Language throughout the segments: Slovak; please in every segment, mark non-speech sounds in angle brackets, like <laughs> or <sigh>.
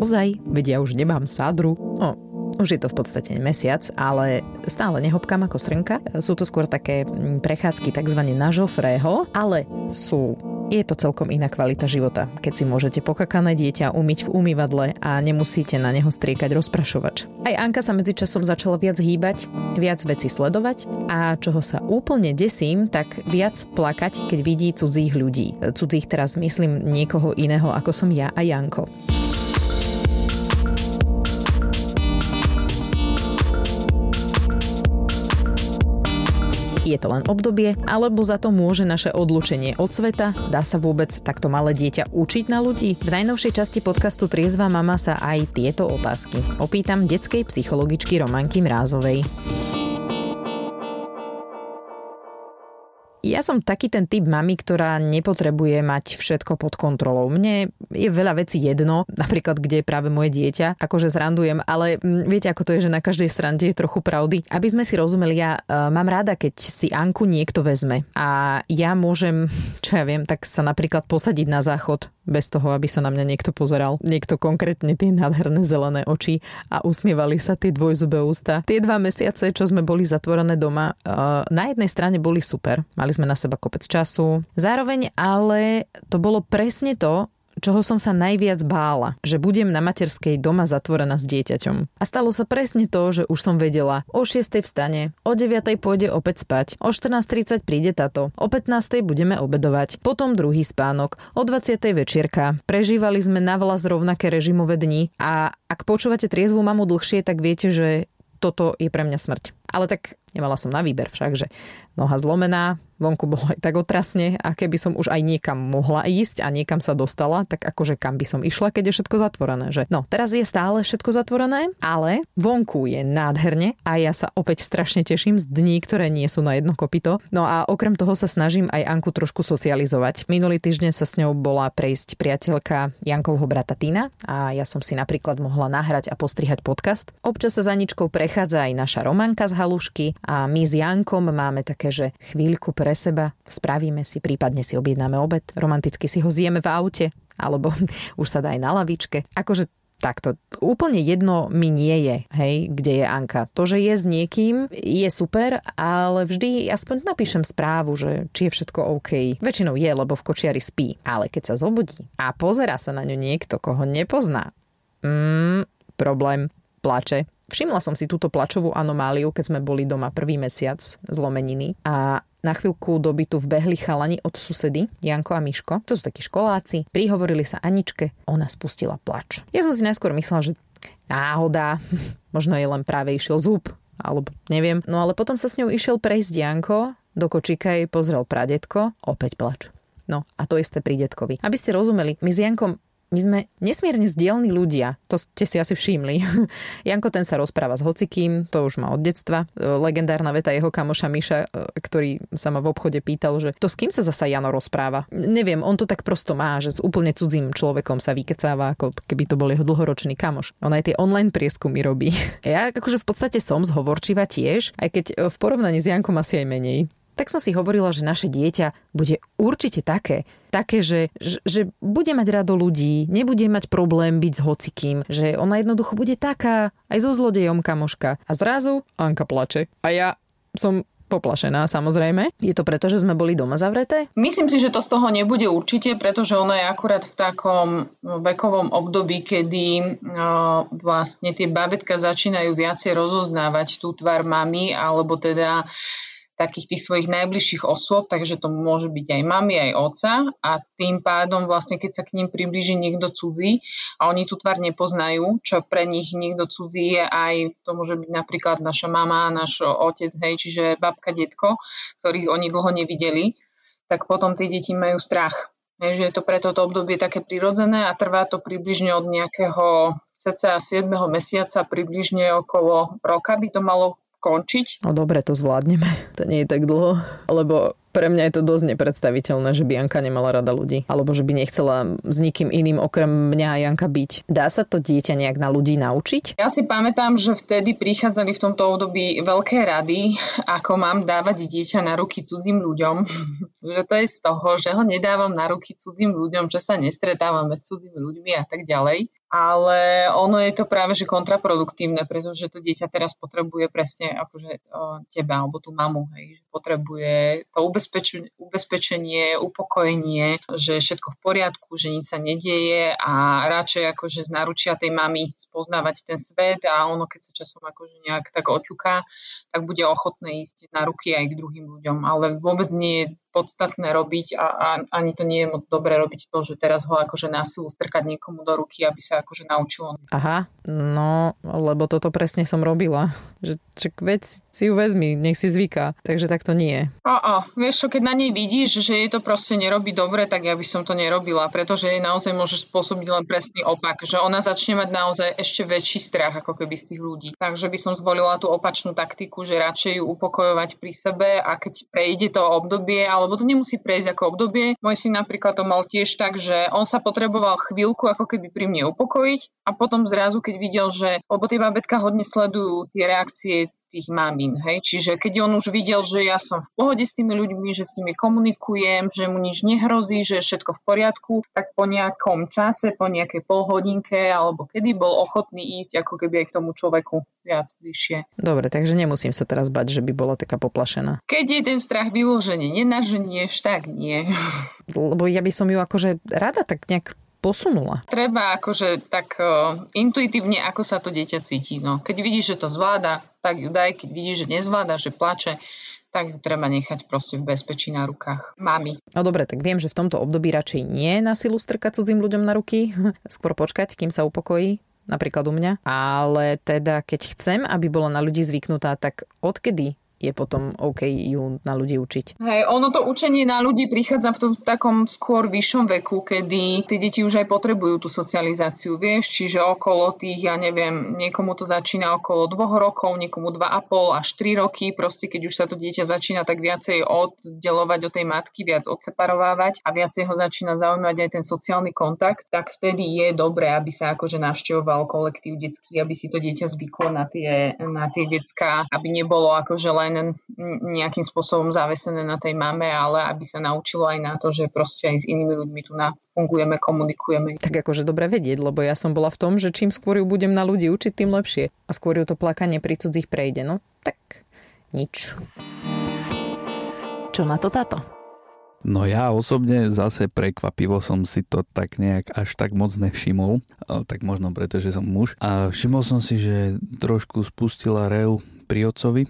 ozaj, vedia už nemám sádru. No, už je to v podstate mesiac, ale stále nehopkám ako srnka. Sú to skôr také mm, prechádzky tzv. na žofrého, ale sú je to celkom iná kvalita života, keď si môžete pokakané dieťa umyť v umývadle a nemusíte na neho striekať rozprašovač. Aj Anka sa medzičasom začala viac hýbať, viac veci sledovať a čoho sa úplne desím, tak viac plakať, keď vidí cudzích ľudí. Cudzích teraz myslím niekoho iného ako som ja a Janko. Je to len obdobie, alebo za to môže naše odlučenie od sveta? Dá sa vôbec takto malé dieťa učiť na ľudí? V najnovšej časti podcastu Triezva mama sa aj tieto otázky opýtam detskej psychologičky Romanky Mrázovej. Ja som taký ten typ mami, ktorá nepotrebuje mať všetko pod kontrolou. Mne je veľa vecí jedno, napríklad kde je práve moje dieťa, akože zrandujem, ale mm, viete, ako to je, že na každej strande je trochu pravdy. Aby sme si rozumeli, ja uh, mám rada, keď si Anku niekto vezme a ja môžem, <laughs> čo ja viem, tak sa napríklad posadiť na záchod bez toho, aby sa na mňa niekto pozeral. Niekto konkrétne tie nádherné zelené oči a usmievali sa tie dvojzubé ústa. Tie dva mesiace, čo sme boli zatvorené doma, uh, na jednej strane boli super. Mali sme na seba kopec času. Zároveň ale to bolo presne to, čoho som sa najviac bála, že budem na materskej doma zatvorená s dieťaťom. A stalo sa presne to, že už som vedela, o 6. vstane, o 9. pôjde opäť spať, o 14.30 príde tato, o 15. budeme obedovať, potom druhý spánok, o 20. večierka. Prežívali sme na vlas rovnaké režimové dni a ak počúvate triezvu mamu dlhšie, tak viete, že toto je pre mňa smrť. Ale tak nemala som na výber však, že noha zlomená, vonku bolo aj tak otrasne a keby som už aj niekam mohla ísť a niekam sa dostala, tak akože kam by som išla, keď je všetko zatvorené. Že? No, teraz je stále všetko zatvorené, ale vonku je nádherne a ja sa opäť strašne teším z dní, ktoré nie sú na jedno kopito. No a okrem toho sa snažím aj Anku trošku socializovať. Minulý týždeň sa s ňou bola prejsť priateľka Jankovho brata Tina a ja som si napríklad mohla nahrať a postrihať podcast. Občas sa za ničkou prechádza aj naša Romanka z Halušky a my s Jankom máme také, že chvíľku pre seba, spravíme si, prípadne si objednáme obed, romanticky si ho zjeme v aute, alebo <laughs> už sa dá aj na lavičke. Akože takto. Úplne jedno mi nie je, hej, kde je Anka. To, že je s niekým, je super, ale vždy aspoň napíšem správu, že či je všetko OK. Väčšinou je, lebo v kočiari spí. Ale keď sa zobudí a pozera sa na ňu niekto, koho nepozná, mm, problém, plače, Všimla som si túto plačovú anomáliu, keď sme boli doma prvý mesiac zlomeniny a na chvíľku do bytu vbehli chalani od susedy, Janko a Miško. To sú takí školáci. Prihovorili sa Aničke, ona spustila plač. Ja som si najskôr myslela, že náhoda, <laughs> možno je len práve išiel zub, alebo neviem. No ale potom sa s ňou išiel prejsť Janko, do kočíka jej pozrel pradetko, opäť plač. No a to isté pri detkovi. Aby ste rozumeli, my s Jankom my sme nesmierne zdielni ľudia, to ste si asi všimli. <laughs> Janko ten sa rozpráva s hocikým, to už má od detstva. E, legendárna veta jeho kamoša Miša, e, ktorý sa ma v obchode pýtal, že to s kým sa zasa Jano rozpráva. Neviem, on to tak prosto má, že s úplne cudzím človekom sa vykecáva, ako keby to bol jeho dlhoročný kamoš. On aj tie online prieskumy robí. <laughs> Ja akože v podstate som zhovorčivá tiež, aj keď v porovnaní s Jankom asi aj menej tak som si hovorila, že naše dieťa bude určite také, také, že, že, že bude mať rado ľudí, nebude mať problém byť s hocikým, že ona jednoducho bude taká, aj so zlodejom kamoška. A zrazu Anka plače. A ja som poplašená samozrejme. Je to preto, že sme boli doma zavreté? Myslím si, že to z toho nebude určite, pretože ona je akurát v takom vekovom období, kedy uh, vlastne tie babetka začínajú viacej rozoznávať tú tvár mamy, alebo teda takých tých svojich najbližších osôb, takže to môže byť aj mami, aj oca a tým pádom vlastne, keď sa k ním priblíži niekto cudzí a oni tú tvár nepoznajú, čo pre nich niekto cudzí je aj, to môže byť napríklad naša mama, náš otec, hej, čiže babka, detko, ktorých oni dlho nevideli, tak potom tie deti majú strach. Hej, že je to pre toto obdobie také prirodzené a trvá to približne od nejakého cca 7. mesiaca, približne okolo roka by to malo končiť. No dobre, to zvládneme. <laughs> To nie je tak dlho, lebo Pre mňa je to dosť nepredstaviteľné, že by Janka nemala rada ľudí. Alebo že by nechcela s nikým iným okrem mňa a Janka byť. Dá sa to dieťa nejak na ľudí naučiť? Ja si pamätám, že vtedy prichádzali v tomto období veľké rady, ako mám dávať dieťa na ruky cudzím ľuďom. <laughs> že to je z toho, že ho nedávam na ruky cudzím ľuďom, že sa nestretávame s cudzými ľuďmi a tak ďalej ale ono je to práve že kontraproduktívne, pretože to dieťa teraz potrebuje presne akože teba alebo tú mamu, hej, že potrebuje to ubezpečenie, ubezpečenie, upokojenie, že je všetko v poriadku, že nič sa nedieje a radšej akože z naručia tej mamy spoznávať ten svet a ono keď sa časom akože nejak tak oťuká, tak bude ochotné ísť na ruky aj k druhým ľuďom, ale vôbec nie je podstatné robiť a, a ani to nie je moc dobre robiť to, že teraz ho akože násilu strkať niekomu do ruky, aby sa akože naučilo. Aha, no, lebo toto presne som robila. Že, že veď si ju vezmi, nech si zvyká. Takže tak to nie. O, o, vieš čo, keď na nej vidíš, že jej to proste nerobí dobre, tak ja by som to nerobila, pretože jej naozaj môže spôsobiť len presný opak, že ona začne mať naozaj ešte väčší strach ako keby z tých ľudí. Takže by som zvolila tú opačnú taktiku, že radšej ju upokojovať pri sebe a keď prejde to obdobie, ale lebo to nemusí prejsť ako obdobie. Môj syn napríklad to mal tiež tak, že on sa potreboval chvíľku ako keby pri mne upokojiť a potom zrazu, keď videl, že, lebo tie babetka hodne sledujú tie reakcie tých mamín. Hej? Čiže keď on už videl, že ja som v pohode s tými ľuďmi, že s nimi komunikujem, že mu nič nehrozí, že je všetko v poriadku, tak po nejakom čase, po nejakej polhodinke alebo kedy bol ochotný ísť ako keby aj k tomu človeku viac bližšie. Dobre, takže nemusím sa teraz bať, že by bola taká poplašená. Keď je ten strach vyložený nenaženieš, tak nie. <laughs> Lebo ja by som ju akože rada tak nejak posunula? Treba akože tak uh, intuitívne, ako sa to dieťa cíti. No. Keď vidíš, že to zvláda, tak ju daj. Keď vidíš, že nezvláda, že plače, tak ju treba nechať proste v bezpečí na rukách mami. No dobre, tak viem, že v tomto období radšej nie na silu strkať cudzím ľuďom na ruky, <laughs> skôr počkať, kým sa upokojí, napríklad u mňa. Ale teda, keď chcem, aby bola na ľudí zvyknutá, tak odkedy je potom OK ju na ľudí učiť. Hej, ono to učenie na ľudí prichádza v tom takom skôr vyššom veku, kedy tí deti už aj potrebujú tú socializáciu, vieš, čiže okolo tých, ja neviem, niekomu to začína okolo dvoch rokov, niekomu dva a pol až tri roky, proste keď už sa to dieťa začína tak viacej oddelovať od tej matky, viac odseparovávať a viacej ho začína zaujímať aj ten sociálny kontakt, tak vtedy je dobré, aby sa akože navštevoval kolektív detský, aby si to dieťa zvyklo na tie, na tie decka, aby nebolo akože len len nejakým spôsobom zavesené na tej mame, ale aby sa naučilo aj na to, že proste aj s inými ľuďmi tu na fungujeme, komunikujeme. Tak akože dobre vedieť, lebo ja som bola v tom, že čím skôr ju budem na ľudí učiť, tým lepšie. A skôr ju to plakanie pri cudzích prejde. No tak nič. Čo na to táto? No ja osobne zase prekvapivo som si to tak nejak až tak moc nevšimol, tak možno preto, že som muž. A všimol som si, že trošku spustila rev pri otcovi,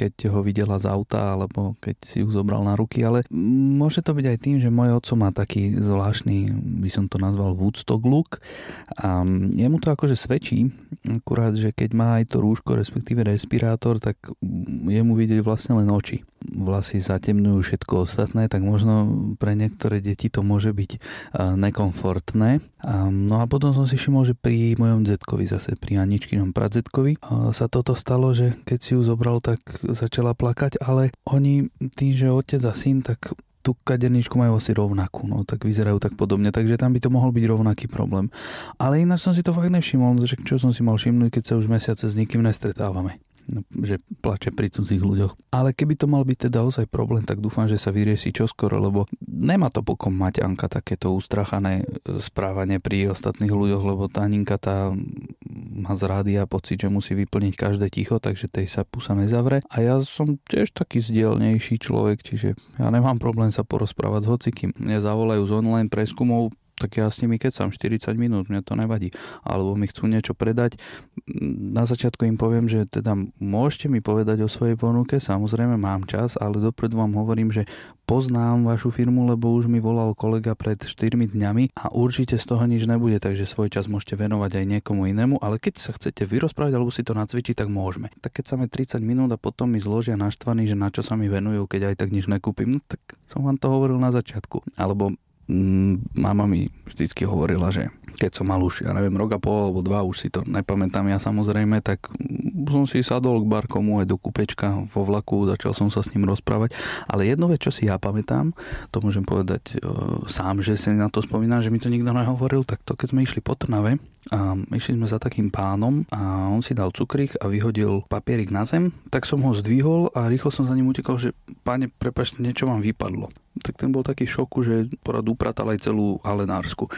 keď ho videla z auta alebo keď si ju zobral na ruky, ale môže to byť aj tým, že môj oco má taký zvláštny, by som to nazval Woodstock look a jemu to akože svedčí, akurát, že keď má aj to rúško, respektíve respirátor, tak jemu vidieť vlastne len oči. Vlasy zatemňujú všetko ostatné, tak možno pre niektoré deti to môže byť nekomfortné. No a potom som si všimol, že pri mojom detkovi, zase pri Aničkinom pradzetkovi, sa toto stalo, že keď si ju zobral, tak začala plakať, ale oni, tým, že otec a syn, tak tú kaderničku majú asi rovnakú, no tak vyzerajú tak podobne, takže tam by to mohol byť rovnaký problém. Ale ináč som si to fakt nevšimol, že čo som si mal všimnúť, keď sa už mesiace s nikým nestretávame. No, že plače pri cudzích ľuďoch. Ale keby to mal byť teda ozaj problém, tak dúfam, že sa vyrieši čoskoro, lebo nemá to pokom mať Anka takéto ustrachané e, správanie pri ostatných ľuďoch, lebo tá Aninka tá má z a pocit, že musí vyplniť každé ticho, takže tej sa pusa nezavre. A ja som tiež taký zdielnejší človek, čiže ja nemám problém sa porozprávať s hocikým. Mne zavolajú z online preskumov, tak ja s nimi kecam 40 minút, mňa to nevadí. Alebo mi chcú niečo predať. Na začiatku im poviem, že teda môžete mi povedať o svojej ponuke, samozrejme mám čas, ale dopredu vám hovorím, že poznám vašu firmu, lebo už mi volal kolega pred 4 dňami a určite z toho nič nebude, takže svoj čas môžete venovať aj niekomu inému, ale keď sa chcete vyrozprávať alebo si to nacvičiť, tak môžeme. Tak keď sa mi 30 minút a potom mi zložia naštvaní, že na čo sa mi venujú, keď aj tak nič nekúpim, no tak som vám to hovoril na začiatku. Alebo mama mi vždycky hovorila, že keď som mal už, ja neviem, rok a pol alebo dva, už si to nepamätám ja samozrejme, tak som si sadol k barkomu aj do kúpečka vo vlaku, začal som sa s ním rozprávať. Ale jedno vec, čo si ja pamätám, to môžem povedať e, sám, že si na to spomínam, že mi to nikto nehovoril, tak to keď sme išli po Trnave, a išli sme za takým pánom a on si dal cukrík a vyhodil papierik na zem, tak som ho zdvihol a rýchlo som za ním utekal, že páne, prepačte, niečo vám vypadlo. Tak ten bol taký šoku, že porad upratal aj celú alenársku.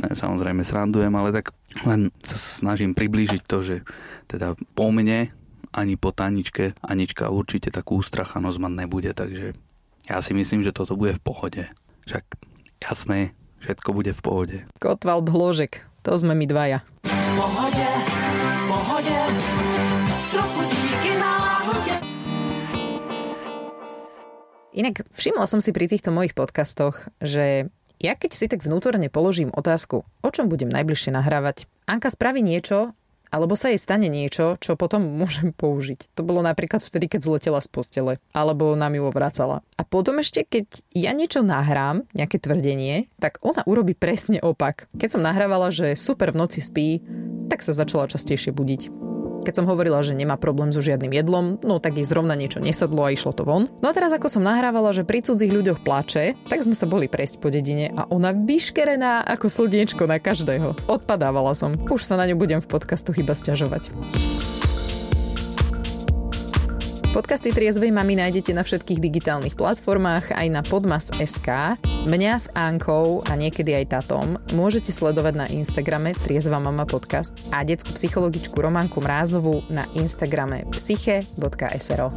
Ne, samozrejme srandujem, ale tak len sa snažím priblížiť to, že teda po mne ani po Taničke Anička určite takú ústrachanosť mať nebude, takže ja si myslím, že toto bude v pohode. Však jasné, všetko bude v pohode. Kotwald Hložek, to sme my dvaja. V pohode, v pohode, Inak všimla som si pri týchto mojich podcastoch, že ja keď si tak vnútorne položím otázku, o čom budem najbližšie nahrávať, Anka spraví niečo, alebo sa jej stane niečo, čo potom <laughs> môžem použiť. To bolo napríklad vtedy, keď zletela z postele, alebo nám ju vracala. A potom ešte, keď ja niečo nahrám, nejaké tvrdenie, tak ona urobí presne opak. Keď som nahrávala, že super v noci spí, tak sa začala častejšie budiť. Keď som hovorila, že nemá problém so žiadnym jedlom, no tak jej zrovna niečo nesadlo a išlo to von. No a teraz ako som nahrávala, že pri cudzích ľuďoch plače, tak sme sa boli prejsť po dedine a ona vyškerená ako slniečko na každého. Odpadávala som. Už sa na ňu budem v podcastu chyba sťažovať. Podcasty Triezvej mami nájdete na všetkých digitálnych platformách, aj na podmas.sk. Mňa s Ankou a niekedy aj tatom môžete sledovať na Instagrame Triezva mama podcast a detskú psychologičku Románku Mrázovú na Instagrame psyche.sro.